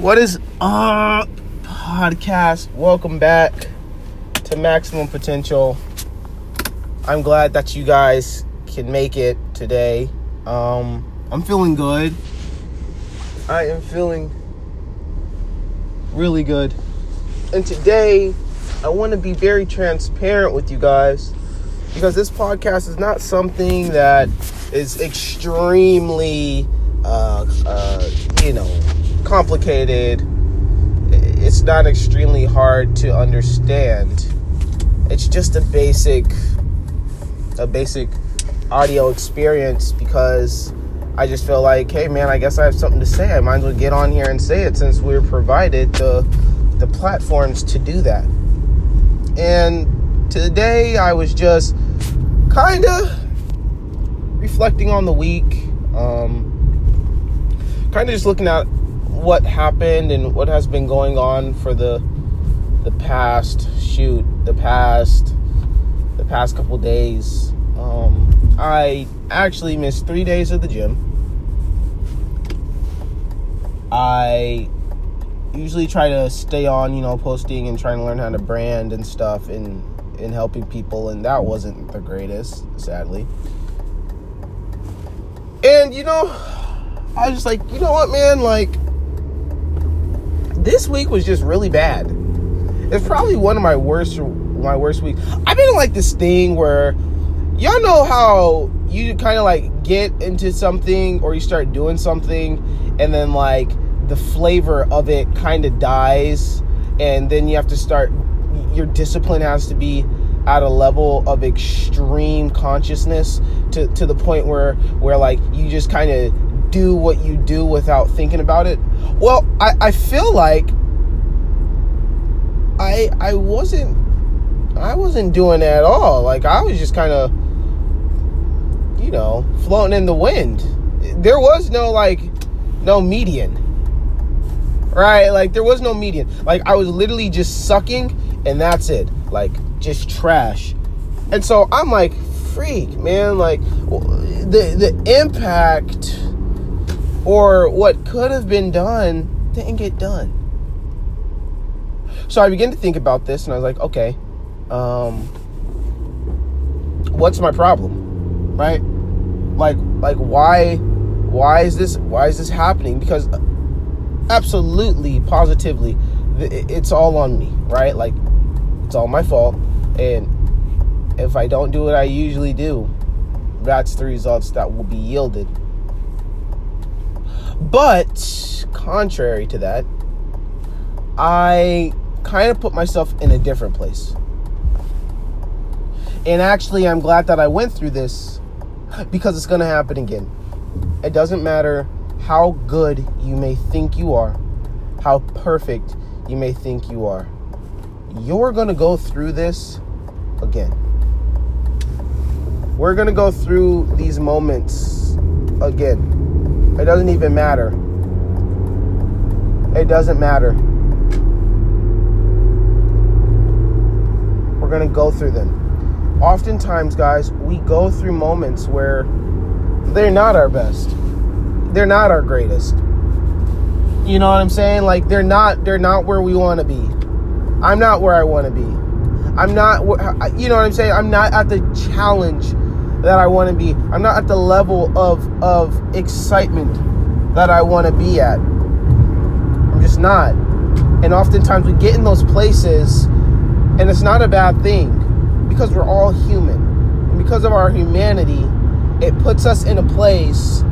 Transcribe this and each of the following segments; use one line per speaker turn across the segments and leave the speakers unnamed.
What is up, podcast? Welcome back to Maximum Potential. I'm glad that you guys can make it today. Um, I'm feeling good. I am feeling really good. And today, I want to be very transparent with you guys because this podcast is not something that is extremely, uh, uh, you know, complicated. It's not extremely hard to understand. It's just a basic, a basic audio experience because I just feel like, hey man, I guess I have something to say. I might as well get on here and say it since we're provided the the platforms to do that. And today I was just kind of reflecting on the week, um, kind of just looking at what happened and what has been going on for the the past shoot, the past the past couple days. Um, I actually missed three days of the gym. I usually try to stay on, you know, posting and trying to learn how to brand and stuff and in helping people, and that wasn't the greatest, sadly. And you know, I was just like, you know what, man, like this week was just really bad. It's probably one of my worst my worst week. I've been in like this thing where y'all know how you kind of like get into something or you start doing something and then like the flavor of it kind of dies and then you have to start your discipline has to be at a level of extreme consciousness to, to the point where where like you just kind of do what you do without thinking about it. Well I, I feel like i i wasn't i wasn't doing that at all. Like i was just kind of you know floating in the wind. There was no like no median right? Like there was no median. Like i was literally just sucking and that's it. Like just trash. And so i'm like freak man. Like the the impact or what could have been done didn't get done. So i began to think about this and i was like okay um what's my problem right? Like like why why is this why is this happening? Because absolutely positively it's all on me right? Like it's all my fault. And if i don't do what i usually do that's the results that will be yielded but contrary to that i kind of put myself in a different place and actually i'm glad that i went through this because it's going to happen again it doesn't matter how good you may think you are, how perfect you may think you are. You're going to go through this again. We're going to go through these moments again. It doesn't even matter. It doesn't matter. We're going to go through them. Oftentimes, guys, we go through moments where they're not our best they're not our greatest. You know what I'm saying? Like they're not they're not where we want to be. I'm not where I want to be. I'm not you know what I'm saying? I'm not at the challenge that I want to be. I'm not at the level of of excitement that I want to be at. I'm just not. And oftentimes we get in those places and it's not a bad thing because we're all human. And because of our humanity, it puts us in a place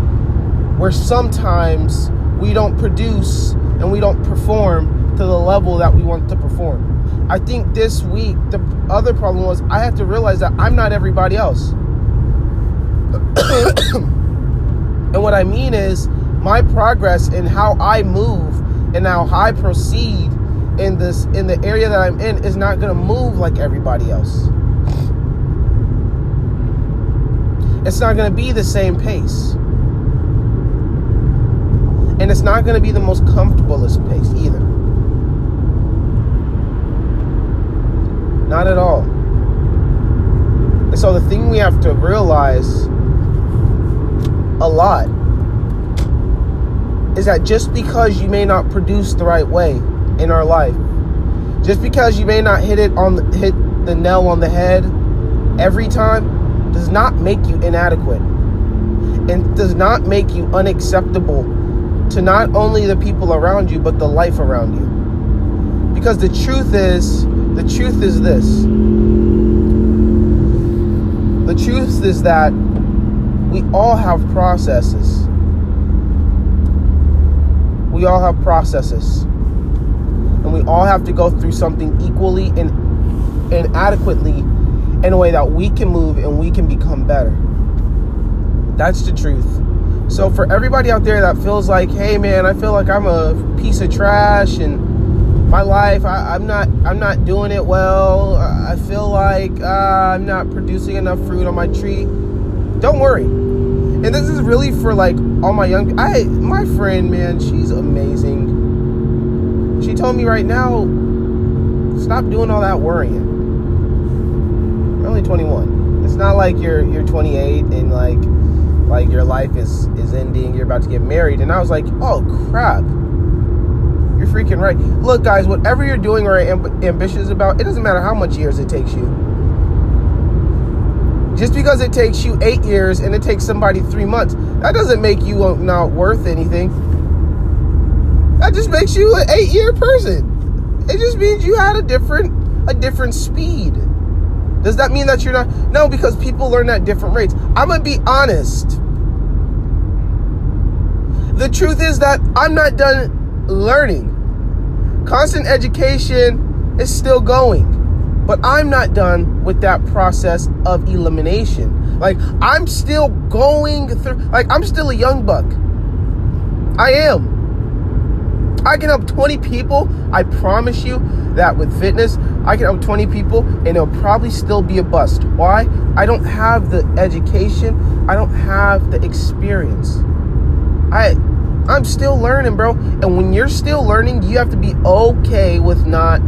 where sometimes we don't produce and we don't perform to the level that we want to perform. I think this week, the other problem was I had to realize that I'm not everybody else. and what I mean is, my progress and how I move and how I proceed in this in the area that I'm in is not going to move like everybody else. It's not going to be the same pace. And it's not going to be the most comfortablest pace either. Not at all. And so the thing we have to realize a lot is that just because you may not produce the right way in our life, just because you may not hit it on the, hit the nail on the head every time, does not make you inadequate and does not make you unacceptable to not only the people around you but the life around you. Because the truth is, the truth is this. The truth is that we all have processes. We all have processes. And we all have to go through something equally and, and adequately in a way that we can move and we can become better. That's the truth. So for everybody out there that feels like, hey man, I feel like I'm a piece of trash and my life, I, am not, I'm not doing it well. I feel like uh, I'm not producing enough fruit on my tree. Don't worry. And this is really for like all my young. I my friend, man, she's amazing. She told me right now, stop doing all that worrying. You're only 21. It's not like you're you're 28 and like like your life is is ending you're about to get married and i was like oh crap you're freaking right look guys whatever you're doing or amb- ambitious about it doesn't matter how much years it takes you just because it takes you eight years and it takes somebody three months that doesn't make you uh, not worth anything that just makes you an eight year person it just means you had a different a different speed does that mean that you're not? No, because people learn at different rates. I'm to be honest. The truth is that I'm not done learning. Constant education is still going. But I'm not done with that process of elimination. Like, I'm still going through, like, I'm still a young buck. I am. I can help 20 people. I promise you that with fitness, I can help 20 people and it'll probably still be a bust. Why? I don't have the education, I don't have the experience. I I'm still learning, bro. And when you're still learning, you have to be okay with not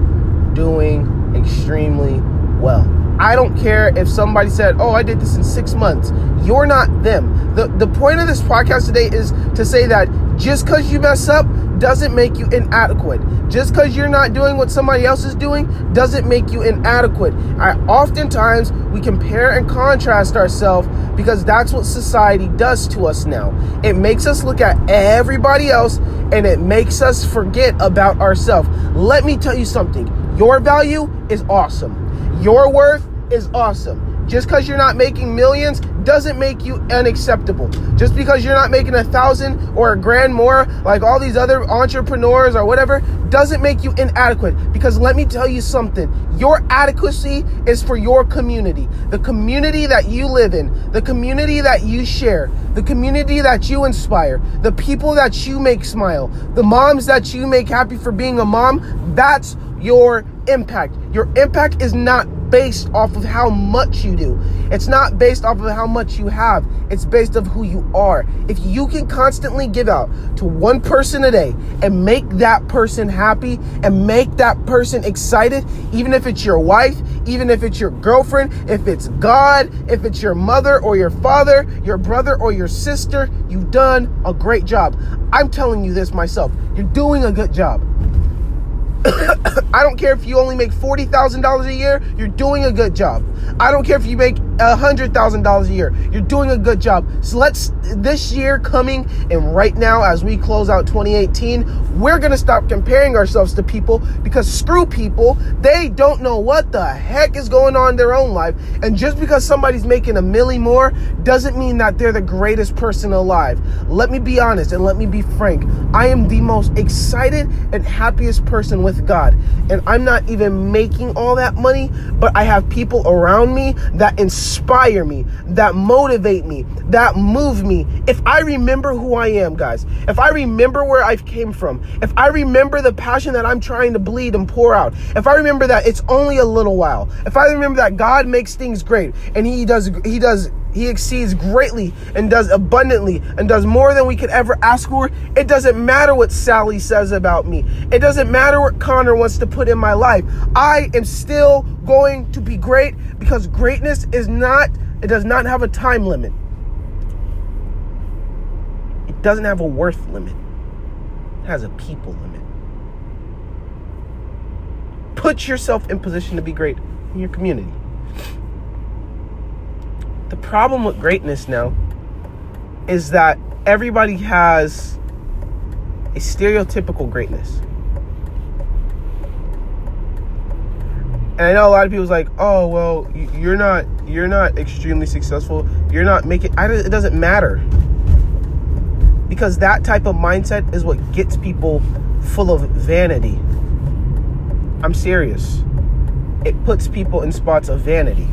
doing extremely well. I don't care if somebody said, "Oh, I did this in 6 months." You're not them. The the point of this podcast today is to say that just cuz you mess up doesn't make you inadequate. Just because you're not doing what somebody else is doing doesn't make you inadequate. I oftentimes we compare and contrast ourselves because that's what society does to us now. It makes us look at everybody else and it makes us forget about ourselves. Let me tell you something. Your value is awesome. Your worth is awesome. Just because you're not making millions doesn't make you unacceptable. Just because you're not making a thousand or a grand more, like all these other entrepreneurs or whatever, doesn't make you inadequate. Because let me tell you something your adequacy is for your community, the community that you live in, the community that you share, the community that you inspire, the people that you make smile, the moms that you make happy for being a mom. That's your impact. Your impact is not based off of how much you do. It's not based off of how much you have. It's based of who you are. If you can constantly give out to one person a day and make that person happy and make that person excited, even if it's your wife, even if it's your girlfriend, if it's God, if it's your mother or your father, your brother or your sister, you've done a great job. I'm telling you this myself. You're doing a good job. I don't care if you only make $40,000 a year, you're doing a good job. I don't care if you make $100,000 a year, you're doing a good job. So let's, this year coming and right now as we close out 2018, we're going to stop comparing ourselves to people because screw people. They don't know what the heck is going on in their own life. And just because somebody's making a milli more doesn't mean that they're the greatest person alive. Let me be honest and let me be frank. I am the most excited and happiest person with God. And I'm not even making all that money, but I have people around me that inspire me, that motivate me, that move me. If I remember who I am, guys, if I remember where I came from, if I remember the passion that I'm trying to bleed and pour out, if I remember that it's only a little while, if I remember that God makes things great and he does he does he exceeds greatly and does abundantly and does more than we could ever ask for. It doesn't matter what Sally says about me. It doesn't matter what Connor wants to put in my life. I am still going to be great because greatness is not, it does not have a time limit. It doesn't have a worth limit. It has a people limit. Put yourself in position to be great in your community. The problem with greatness now is that everybody has a stereotypical greatness. And I know a lot of people's like, "Oh, well, you're not you're not extremely successful. You're not making it, it doesn't matter." Because that type of mindset is what gets people full of vanity. I'm serious. It puts people in spots of vanity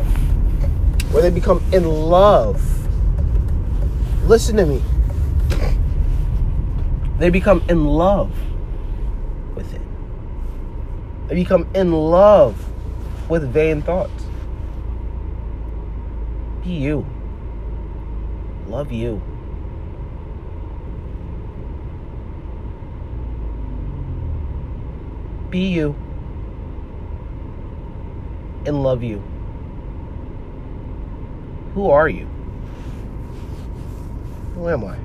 where they become in love. Listen to me. They become in love with it. They become in love with vain thoughts. Be you. Love you. Be you. And love you. Who are you? Who am I?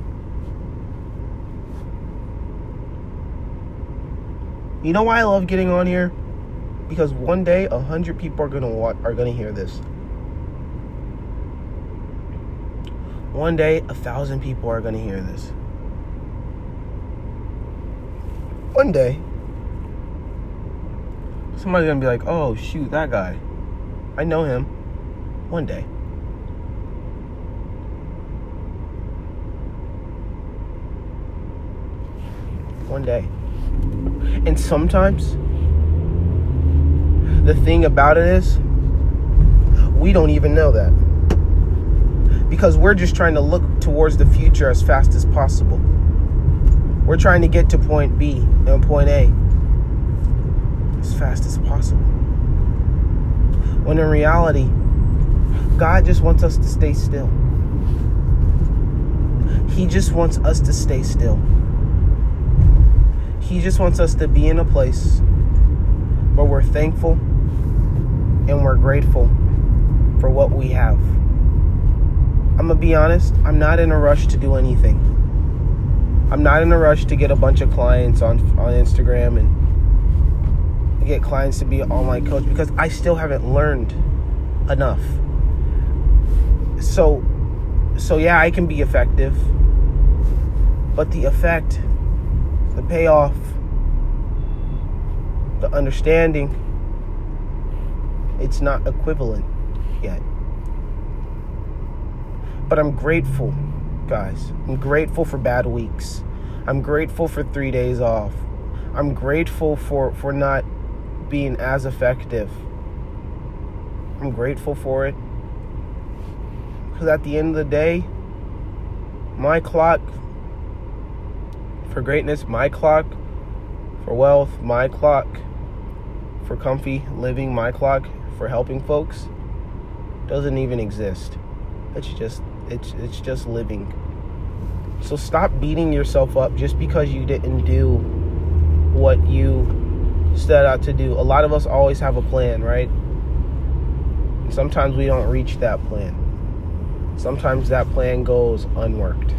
You know why I love getting on here? Because one day a hundred people are gonna watch, are gonna hear this. One day a thousand people are gonna hear this. One day somebody's gonna be like, "Oh shoot, that guy, I know him." One day. One day. And sometimes, the thing about it is, we don't even know that. Because we're just trying to look towards the future as fast as possible. We're trying to get to point B and point A as fast as possible. When in reality, God just wants us to stay still. He just wants us to stay still. He just wants us to be in a place where we're thankful and we're grateful for what we have. I'm going to be honest, I'm not in a rush to do anything. I'm not in a rush to get a bunch of clients on on Instagram and get clients to be online coach because I still haven't learned enough. So so yeah, I can be effective. But the effect the payoff, the understanding, it's not equivalent yet. But I'm grateful, guys. I'm grateful for bad weeks. I'm grateful for three days off. I'm grateful for, for not being as effective. I'm grateful for it. Because at the end of the day, my clock for greatness, my clock. For wealth, my clock. For comfy living, my clock. For helping folks, doesn't even exist. It's just it's it's just living. So stop beating yourself up just because you didn't do what you set out to do. A lot of us always have a plan, right? And sometimes we don't reach that plan. Sometimes that plan goes unworked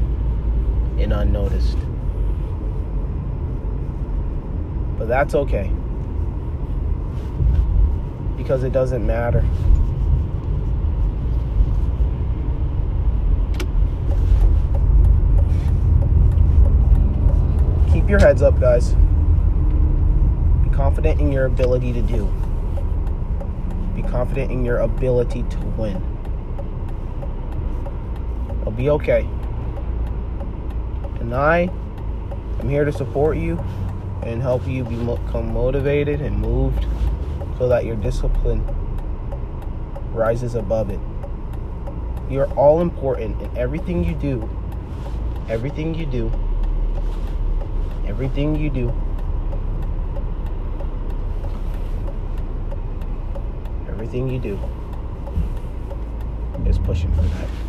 and unnoticed. But that's okay. Because it doesn't matter. Keep your heads up, guys. Be confident in your ability to do. Be confident in your ability to win. It'll be okay. And I am here to support you and help you become motivated and moved so that your discipline rises above it. You're all important in everything you do. Everything you do. Everything you do. Everything you do is pushing for that.